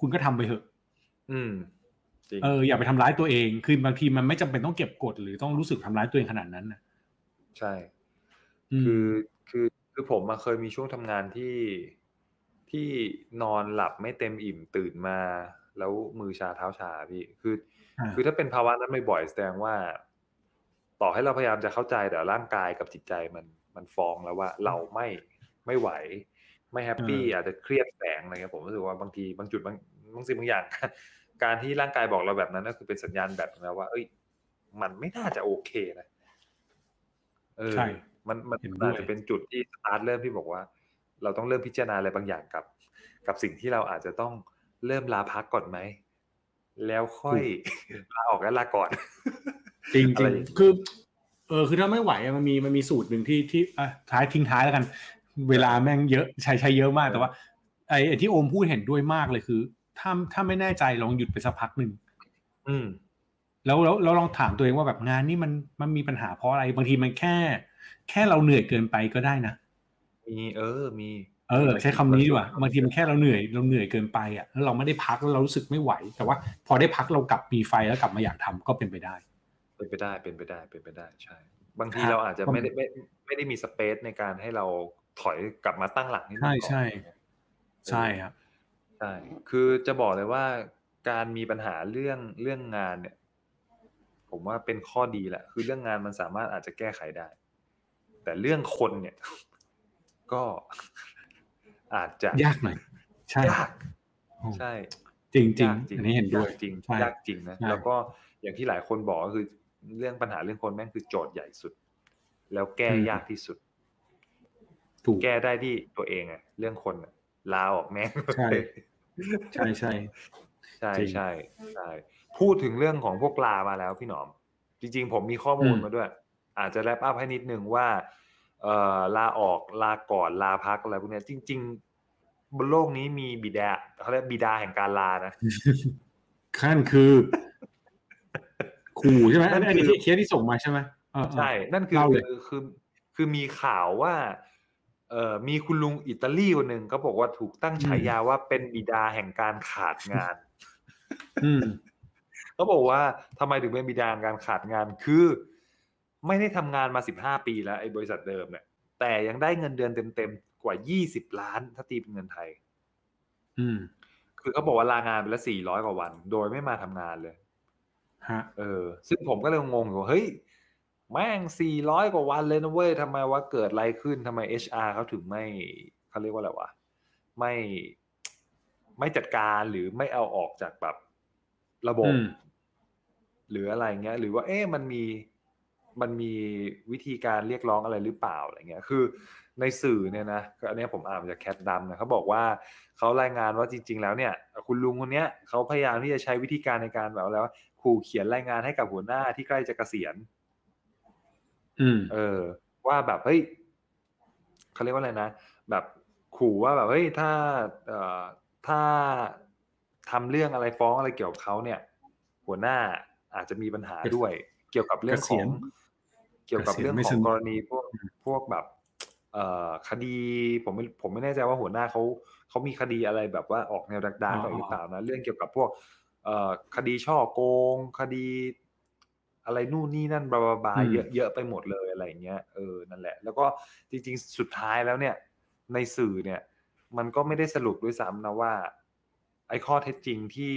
คุณก็ทำไปเถอะ อืมจริงเอออย่าไปทำร้ายตัวเอง คือบางทีมันไม่จำเป็นต้องเก็บกด หรือต้องรู้สึกทำร้ายตัวเองขนาดนั้นนะใช่มคือคือคือผมมาเคยมีช่วงทำงานที่ที่นอนหลับไม่เต็มอิ่มตื่นมา แล้วมือชาเท้าชาพี่ คืออ่าคือถ้าเป็นภาวะนั้นบ่อยๆแสดงว่า ต่อให้เราพยายามจะเข้าใจแต่ร่างกายกับจิตใจมันมันฟ้องแล้วว่า เราไม่ไม่ไหว ไม่ happy อาจจะเครียดแฝงอะไรเงี้ยผมรู้สึกว่าบางทีบางจุดบางบางสิ่งบางอย่าง การที่ร่างกายบอกเราแบบนั้นก็คือเป็นสัญญาณแบบนึงแล้วว่า เอ้ย มันไม่น่าจะโอเคนะเออใช่มันมันเห็นด้วยอาจจะเป็นจุดที่สตาร์ทเริ่มที่บอกว่า เราต้องเริ่มพิจารณาอะไรบางอย่างกับ กับสิ่งที่เราอาจจะต้องเริ่มลาพักก่อนไหมแล้วค่อยลาออกและลาก่อน จริงอะจไรริงอย่างเงี้ยคือ เออคือถ้าไม่ไหวอะมันมีมันมีสูตรหนึ่งที่ที่อะท้ายทิ้งท้ายแล้วกัน เวลาแม่งเยอะใช้ใช้เยอะมากเออแต่ว่าไอ้ไอ้ที่โอมพูดเห็นด้วยมากเลยคือถ้าถ้าไม่แน่ใจลองหยุดไปสักพักหนึ่งอืม แล้วแล้วแล้วลองถามตัวเองว่าแบบงานนี่มันมันมีปัญหาเพราะอะไร บางทีมันแค่ แค่เราเหนื่อยเกินไปก็ได้นะมีเออมี เออ ใช้คำนี้ดีกว่าบางทีมันแค่เราเหนื่อยเราเหนื่อยเกินไปอะแล้วเราไม่ได้พักแล้วเรารู้สึกไม่ไหว แต่ว่าพอได้พักเรากลับมีไฟแล้วกลับมาอยากทำก็เป็นไปได้ เป็นไปได้เป็นไปได้เป็นไปได้ใช่ บางทีครับเราอาจจะไม่ได้ไม่ไม่ได้มีสเปซในการให้เรา ถอยกลับมาตั้งหลักนิดนึงใช่ก่อนใช่ใช่ครับใช่คือจะบอกเลยว่าการมีปัญหาเรื่องเรื่องงานเนี่ย ผมว่าเป็นข้อดีแหละ คือเรื่องงานมันสามารถอาจจะแก้ไขได้ แต่เรื่องคนเนี่ย ก็อาจจะยากหน่อยใช่ยากโอ้ใช่จริงจริงยากจริงอันนี้เห็นด้วยยากจริงใช่ยากจริงนะใช่แล้วก็อย่างที่หลายคนบอกก็คือ เรื่องปัญหาเรื่องคนแม่งคือโจทย์ใหญ่สุด แล้วแก้ยากที่สุด ถูกแก้ได้ที่ตัวเองอะเรื่องคนอะลาออกแม่งใช่ ใช่ใช่ใช่จริงใช่ใช่พูดถึงเรื่องของพวกลามาแล้วพี่หนอม จริง ๆ ผมมีข้อมูลอืมมาด้วย อาจจะแรปอัพให้นิดนึงว่าเอ่อลาออกลาก่อนลาพักอะไรพวกเนี้ยจริง ๆ บนโลกนี้มีบิดาเขาเรียกบิดาแห่งการลานะขั้นคือขู่ใช่ไหมนั่อันนอันนี้คือที่เคสที่ส่งมาใช่ไหมเออเออใช่ นั่นคือเล่าเลยคือคือมีข่าวว่า เอ่อมีคุณลุงอิตาลีคนหนึ่งเขาบอกว่าถูกตั้งฉายาว่าเป็นบิดาแห่งการขาดงานอืมเขาบอกว่าทำไมถึงเป็นบิดาแห่งการขาดงานคือ ไม่ได้ทำงานมาสิบห้าปีแล้วไอ้บริษัทเดิมเนี่ย แต่ยังได้เงินเดือนเต็มๆกว่ายี่สิบล้าน ถ้าตีเป็นเงินไทย อืม คือเขาบอกว่าลางานไปแล้วสี่ร้อยกว่าวัน โดยไม่มาทำงานเลยฮะเออ ซึ่งผมก็เลยงงอยู่ว่าเฮ้ย แม่งสี่ร้อยกว่าวันเลยนะเว้ยทำไมว่าเกิดอะไรขึ้นทำไม HR เขาถึงไม่เขาเรียกว่าอะไรวะไม่ไม่จัดการหรือไม่เอาออกจากแบบระบบอืมหรืออะไรเงี้ย หรือว่า เอ๊ะมันมีมันมีวิธีการเรียกร้องอะไรหรือเปล่าอะไรเงี้ย คือในสื่อเนี่ยนะก็อันเนี้ยผมอ่านมาจากแคทดัมนะเขาบอกว่าเขารายงานว่าจริง ๆ แล้วเนี่ย คุณลุงคนเนี้ยเขาพยายามที่จะใช้วิธีการในการแบบแล้วาขู่เขียนรายงานให้กับหัวหน้าที่ใกล้จะเกษียณอืม เออ ว่าแบบเฮ้ยเขาเรียกว่าอะไรนะแบบขู่ว่าแบบเฮ้ยถ้าเอ่อถ้าทำเรื่องอะไรฟ้องอะไรเกี่ยวกับเขาเนี่ย หัวหน้าอาจจะมีปัญหาด้วย เกี่ยวกับเรื่องของ เกี่ยวกับเรื่องเกษียณไม่ขสองนุกกรณีพวกพวกแบบ เอ่อคดี ผมไม่ผมไม่แน่ใจว่าหัวหน้าเขาเขามีคดีอะไรแบบว่าออกแนวดักดาร์กหรือเปล่านะเรื่องเกี่ยวกับพวก เอ่อคดีช่อโกง คดี อะไรนู่นนี่นั่นบลาบลาบลาอืมเยอะเยอะไปหมดเลยอะไรอย่างเงี้ยเออนั่นแหละ แล้วก็จริง ๆ สุดท้ายแล้วเนี่ย ในสื่อเนี่ย มันก็ไม่ได้สรุปด้วยซ้ำนะว่า ไอ้ข้อเท็จจริงที่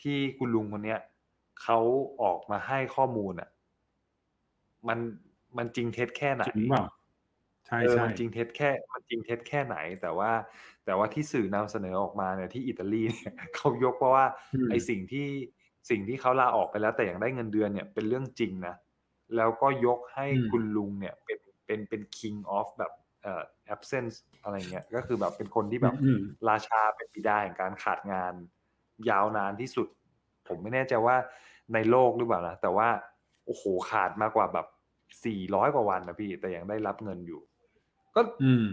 ที่คุณลุงคนเนี้ยเขาออกมาให้ข้อมูลอะ มันมันจริงเท็จแค่ไหนจริงเปล่าใช่เออใช่มันจริงเท็จแค่ มันจริงเท็จแค่ไหน แต่ว่า แต่ว่าที่สื่อนำเสนอออกมาเนี่ยที่อิตาลีเนี่ยเขายกเพราะว่าอืมไอสิ่งที่ สิ่งที่เขาลาออกไปแล้วแต่ยังได้เงินเดือนเนี่ยเป็นเรื่องจริงนะ แล้วก็ยกให้คุณลุงเนี่ยเป็นเป็นเป็น king of แบบเอ่อ absence อะไรเงี้ยก็คือแบบเป็นคนที่แบบอืมราชาเป็นบิดาแห่งการขาดงานยาวนานที่สุด ผมไม่แน่ใจว่าในโลกหรือเปล่านะแต่ว่าโอ้โหขาดมากกว่าแบบสี่ร้อยกว่าวันนะพี่แต่ยังได้รับเงินอยู่ ก็อืม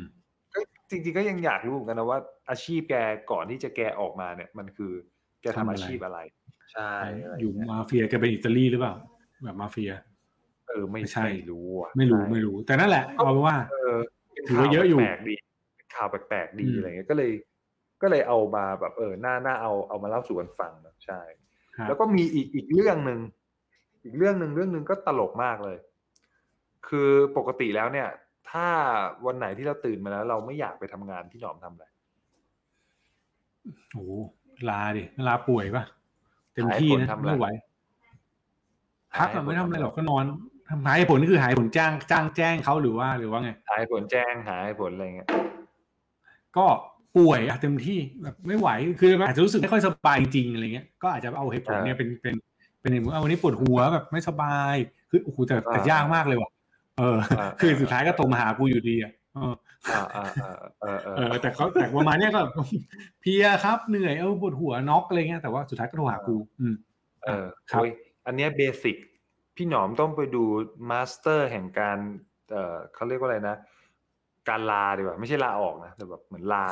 ก็จริงๆก็ยังอยากรู้เหมือนกันนะว่าอาชีพแกก่อนที่จะแกออกมาเนี่ย มันคือแกทำทำอะไรอาชีพอะไร ใช่อะไรอยู่เงี้ยมาเฟียแกเป็นอิตาลีหรือเปล่าแบบมาเฟีย เออไม่ไม่ใช่ไม่รู้อะไม่รู้ใช่ไม่รู้ แต่นั่นแหละเอาเป็นว่าเออเป็นถือว่าเยอะอยู่แปลกๆดีเป็นข่าวแปลกๆดีอืมอะไรเงี้ยก็เลย ก็เลยเอามาแบบเออหน้าหน้าเอาเอามาเล่าสู่กันฟังนะใช่ครับแล้วก็มีอีกอีกเรื่องหนึ่งอีกเรื่องหนึ่งเรื่องหนึ่งก็ตลกมากเลย คือปกติแล้วเนี่ย ถ้าวันไหนที่เราตื่นมาแล้ว เราไม่อยากไปทำงานพี่หนอมทำอะไรโอ้โหลาดิลาป่วยปะ เต็มที่นะหายผลทำอะไรไม่ไหวพักหายอะผลไม่ทำอะไรทำอะไรหรอกก็นอนทำหายผลนี่คือหายผลจ้างจ้างแจ้งเขาหรือว่าหรือว่าไง หายผลแจ้งหายผลอะไรเงี้ยก็ป่วยอะเต็มที่แบบไม่ไหวคืออาจจะรู้สึกไม่ค่อยสบายจริงๆอะไรเงี้ยก็อาจจะเอาเหตุผลเนี่ยเป็นเป็นเป็นอย่างเอาวันนี้ปวดหัวแบบไม่สบายคือโอ้โหแต่แต่ยากมากเลยว่ะเออ คือสุดท้ายก็โทรมาหากูอยู่ดีอะเอออ่าอ่าอ่า เออเออเออแต่เขาแต่ประมาณเนี้ยก็เพลียครับเหนื่อยเออปวดหัวน็อกอะไรเงี้ยแต่ว่าสุดท้ายก็โทรหากูอืมเออครับโอ้ยอันเนี้ย basic พี่หนอมต้องไปดู master แห่งการเออเขาเรียกว่าอะไรนะ การลาดีกว่า ไม่ใช่ลาออกนะแต่แบบเหมือนลา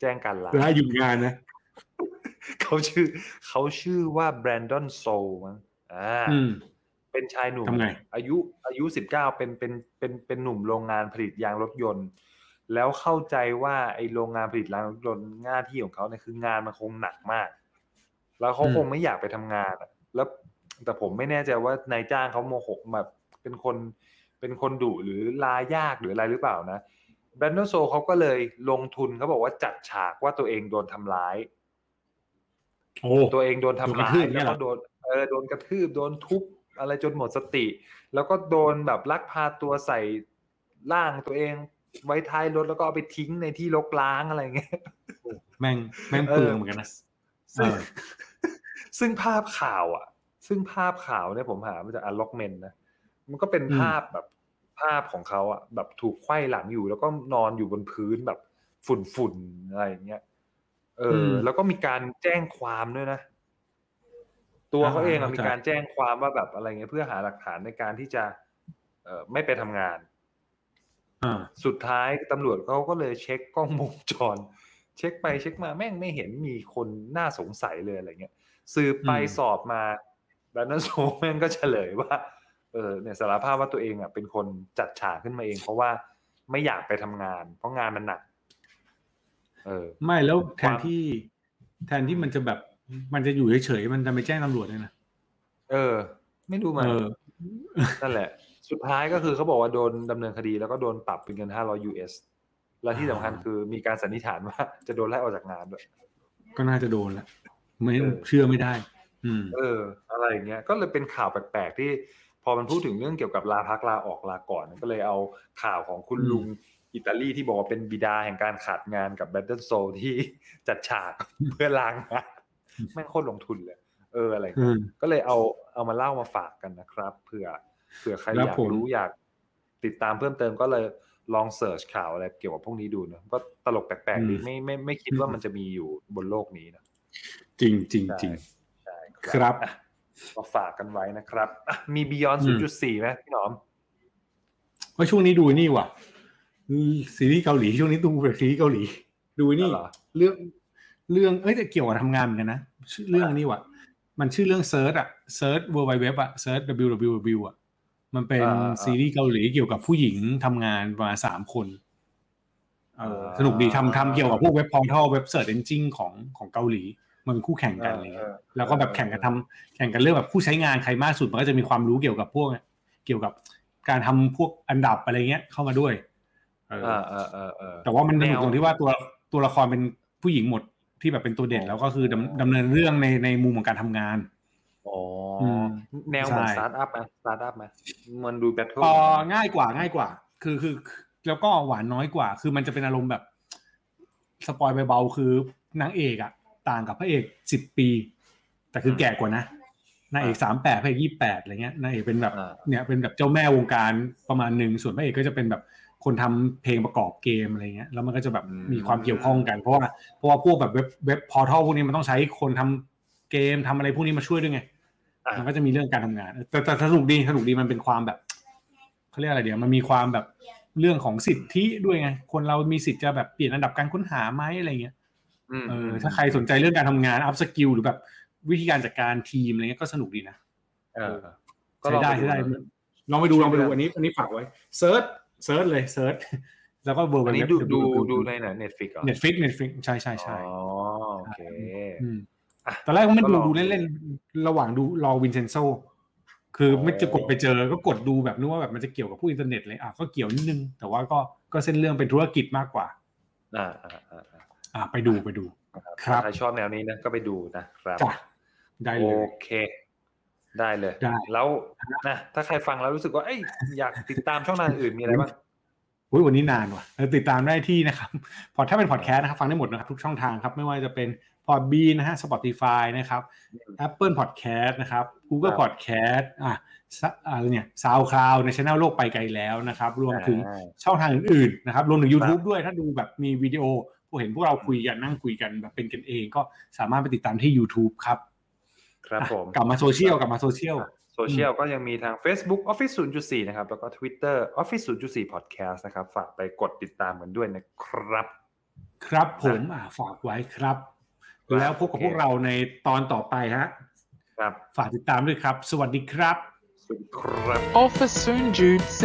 แจ้งการลาเวลาหยุดงานนะเขาชื่อเขาชื่อว่าแบรนดอนโซมั้งอ่าอืม เป็นชายหนุ่มทำไงอายุอายุสิบเก้าเป็นเป็นเป็นเป็นหนุ่มโรงงานผลิตยางรถยนต์ แล้วเข้าใจว่าไอ้โรงงานผลิตยางรถยนต์หน้าที่ของเขาเนี่ยคืองานมันคงหนักมาก แล้วเขาอืมคงไม่อยากไปทำงานอะแล้วแต่ผมไม่แน่ใจว่านายจ้างเขาโมโหแบบเป็นคนเป็นคนดุหรือลายากหรืออะไรหรือเปล่านะแบรนดอนโซเขาก็เลยลงทุนเขาบอกว่าจัดฉากว่าตัวเองโดนทำร้ายโอ้ตัวเองโดนทำโดนกระร้าทืยบเนี่แล้ยวเหรอก็โดนเออโดนกระทืบโดนทุบ อะไรจนหมดสติ แล้วก็โดนแบบลักพาตัวใส่ร่างตัวเองไว้ท้ายรถแล้วก็เอาไปทิ้งในที่รกร้างอะไรเงี้ยแม่งแม่งเปลืองเหมือนกันนะซึ่งเออซึ่งภาพข่าวอะ ซึ่งภาพข่าวเนี่ยผมหามาจากอัลล็อกเมนนะมันก็เป็นอืมภาพแบบภาพของเขาอะ แบบถูกไขว้หลังอยู่ แล้วก็นอนอยู่บนพื้นแบบฝุ่นๆอะไรอย่างเงี้ยเออ แล้วก็มีการแจ้งความด้วยนะ ตัวเขาเองอะมีการแจ้งความว่าแบบอะไรเงี้ยเพื่อหาหลักฐานในการที่จะเอ่อไม่ไปทำงานอ่าสุดท้ายตำรวจเขาก็เลยเช็คกล้องวงจร เช็คไปเช็คมาแม่งไม่เห็นมีคนน่าสงสัยเลยอะไรเงี้ยสืบไปอืมสอบมาแบรนดอนโซแม่งก็เฉลยว่าเออเนี่ยสารภาพว่าตัวเองอะเป็นคนจัดฉากขึ้นมาเอง เพราะว่าไม่อยากไปทำงาน เพราะงานมันหนัก เออ ไม่แล้วแทควานมที่แทนที่มันจะแบบ มันจะอยู่เฉยๆมันจะไปแจ้งตำรวจเลยนะเออ ไม่รู้มาเออนั่นแหละ สุดท้ายก็คือเขาบอกว่าโดนดำเนินคดีแล้วก็โดนปรับเป็นเงิน500 US และที่สำคัญคือมีการสันนิษฐานว่าจะโดนไล่ออกจากงานด้วยก็น่าจะโดนแหละไม่เออเชื่อไม่ได้ อืม เออ อะไรอย่างเงี้ยก็เลยเป็นข่าวแปลกๆที่พอมันพูดถึงเรื่องเกี่ยวกับลาพักลาออกลาก่อนก็เลยเอาข่าวของคุณอืมลุงอิตาลีที่บอกว่าเป็นบิดาแห่งการขาดงานกับแบตเทิลโซที่จัดฉากเพื่อล้างงาน แม่งโคตรลงทุนเลย เอออะไรอย่างอืเงี้ยมก็เลยเอาเอามาเล่ามาฝากกันนะครับเผื่อเผื่อใครแล้วอยากผมรู้อยากติดตามเพิ่มเติมก็เลยลองเสิร์ชข่าวอะไรเกี่ยวกับพวกนี้ดูนะก็ตลกแปลกๆดีไม่ไม่ไม่คิดว่ามันจะมีอยู่บนโลกนี้นะจริงจริงใช่จริงใช่ครับอะก็ฝากกันไว้นะครับอะมี Beyond อืม0.4ไหมพี่หนอมว่าช่วงนี้ดูนี่ว่ะอืมซีรีส์เกาหลีช่วงนี้ดูแบบซีรีส์เกาหลี ดูนี่อ๋อเหรอเรื่อง เรื่องเอ้ยแต่เกี่ยวกับทำงานเหมือนกันนะชื่อเรื่องนี้ว่ะ มันชื่อเรื่องเซิร์ชอะเซิร์ช World Wide Web อะเซิร์ช www อะมันเป็นอ่าอ่าซีรีส์เกาหลีเกี่ยวกับผู้หญิงทำงานประมาณสามคนเอออ่าสนุกดีทำทำเกี่ยวกับพวก web portal web search engine ของของเกาหลี มันเป็นคู่แข่งกันอะไรเอเงี้อยแล้วก็แบบแข่งกันทำแข่งกันเรื่องแบบผู้ใช้งานใครมากสุดมันก็จะมีความรู้เกี่ยวกับพวกเกี่ยวกับการทำพวกอันดับอะไรเงี้ยเข้ามาด้วยเออเออเออเออเออแต่ว่ามันสนุกแนวตรงที่ว่าตัวตัวละครเป็นผู้หญิงหมด ที่แบบเป็นตัวเด่นอ๋อแล้วก็คือดำดำเนินเรื่องในในมุมของการทำงานอ๋ออมแนวเหมือนใช่สตาร์ทอัพไหมสตาร์ทอัพไหมมันดู battle พอง่ายกว่าง่ายกว่า คือคือ แล้วก็หวานน้อยกว่า คือมันจะเป็นอารมณ์แบบ spoil เบาๆคือนางเอกอะต่างกับพระเอกสิบปี แต่คือแก่กว่านะนางเอกสามแปดพระเอกยี่แปดอะไรเงี้ยนางเอกเป็นแบบอ่าเนี่ยเป็นแบบเจ้าแม่วงการประมาณหนึ่งส่วนพระเอกก็จะเป็นแบบ คนทำเพลงประกอบเกมอะไรเงี้ยแล้วมันก็จะแบบอืมมีความเกี่ยวข้องกัน เพราะว่าเพราะว่าพวกแบบเว็บเว็บพอร์ทัลพวกนี้มันต้องใช้คนทำเกมทำอะไรพวกนี้มาช่วยด้วยไงอะมันก็จะมีเรื่องการทำงาน แต่แต่สนุกดีสนุกดีมันเป็นความแบบเขาเรียกอะไรเดี๋ยวมันมีความแบบเรื่องของสิทธิด้วยไง คนเรามีสิทธิ์จะแบบเปลี่ยนอันดับการค้นหาไหมอะไรเงี้ยมเออถ้าใครสนใจเรื่องการทำงาน upskill หรือแบบวิธีการจัดการทีมอะไรเงี้ยก็สนุกดีนะเออใช้ได้ใช้ได้นะลองไปดูลองไปดูอันนี้อันนี้ฝากไว้ Search Search เลย Search แล้วก็เบอร์อันนี้ดูดูดูในไหน Netflix เหรอเน็ตฟิก Netflix ใช่ใช่ใช่อ๋อโอเคอืมอะตอนแรกก็ไม่ก็ดูลองดูเล่นๆ ระหว่างดูรอ Vincenzo คือออไม่จะกดไปเจอก็กดดูแบบนึกว่าแบบมันจะเกี่ยวกับผู้อินเทอร์เน็ตเลยอะก็เกี่ยวนิดนึง แต่ว่าก็ก็เส้นเรื่องเป็นธุรกิจมากกว่า อ่าอ่าอ่าอ่าอะไปดูไปดู ครับใครชอบแนวนี้นะก็ไปดูนะครับจ้ะได้โอเลยเค ได้เลยได้แล้วนะถ้าใครฟังแล้วรู้สึกว่าเอ้ยอยากติดตามช่องทางอื่นมีอะไรบ้างอุ้ยวันนี้นานว่ะเออติดตามได้ที่นะครับพอถ้าเป็นพอดแคสต์นะครับ ฟังได้หมดนะครับทุกช่องทางครับ ไม่ว่าจะเป็น Podbean นะฮะ Spotify นะครับ Apple Podcast นะครับ Google ครับ Podcast อะซะอะไรเนี่ย SoundCloud ในช่องโลกไปไกลแล้วนะครับ รวมถึงอ่าช่องทางอื่นๆนะครับ รวมถึง YouTube ด้วยถ้าดูแบบมีวิดีโอพวกเห็นพวกเราคุยกันนั่งคุยกันแบบเป็นกันเอง ก็สามารถไปติดตามที่ YouTube ครับ ครับอะผม กลับมาโซเชียลกลับมา social social ก็ยังมีทาง Facebook Office 0.4 นะครับ แล้วก็ Twitter Office 0.4 Podcast นะครับ ฝากไปกดติดตามกันด้วยนะครับ ครับผมอะฝากไว้ครับครับ แล้วพบกับโอเคพวกเราในตอนต่อไปฮะครับฝากติดตามด้วยครับ สวัสดีครับสวัสดีครับ Office Soon Jude C.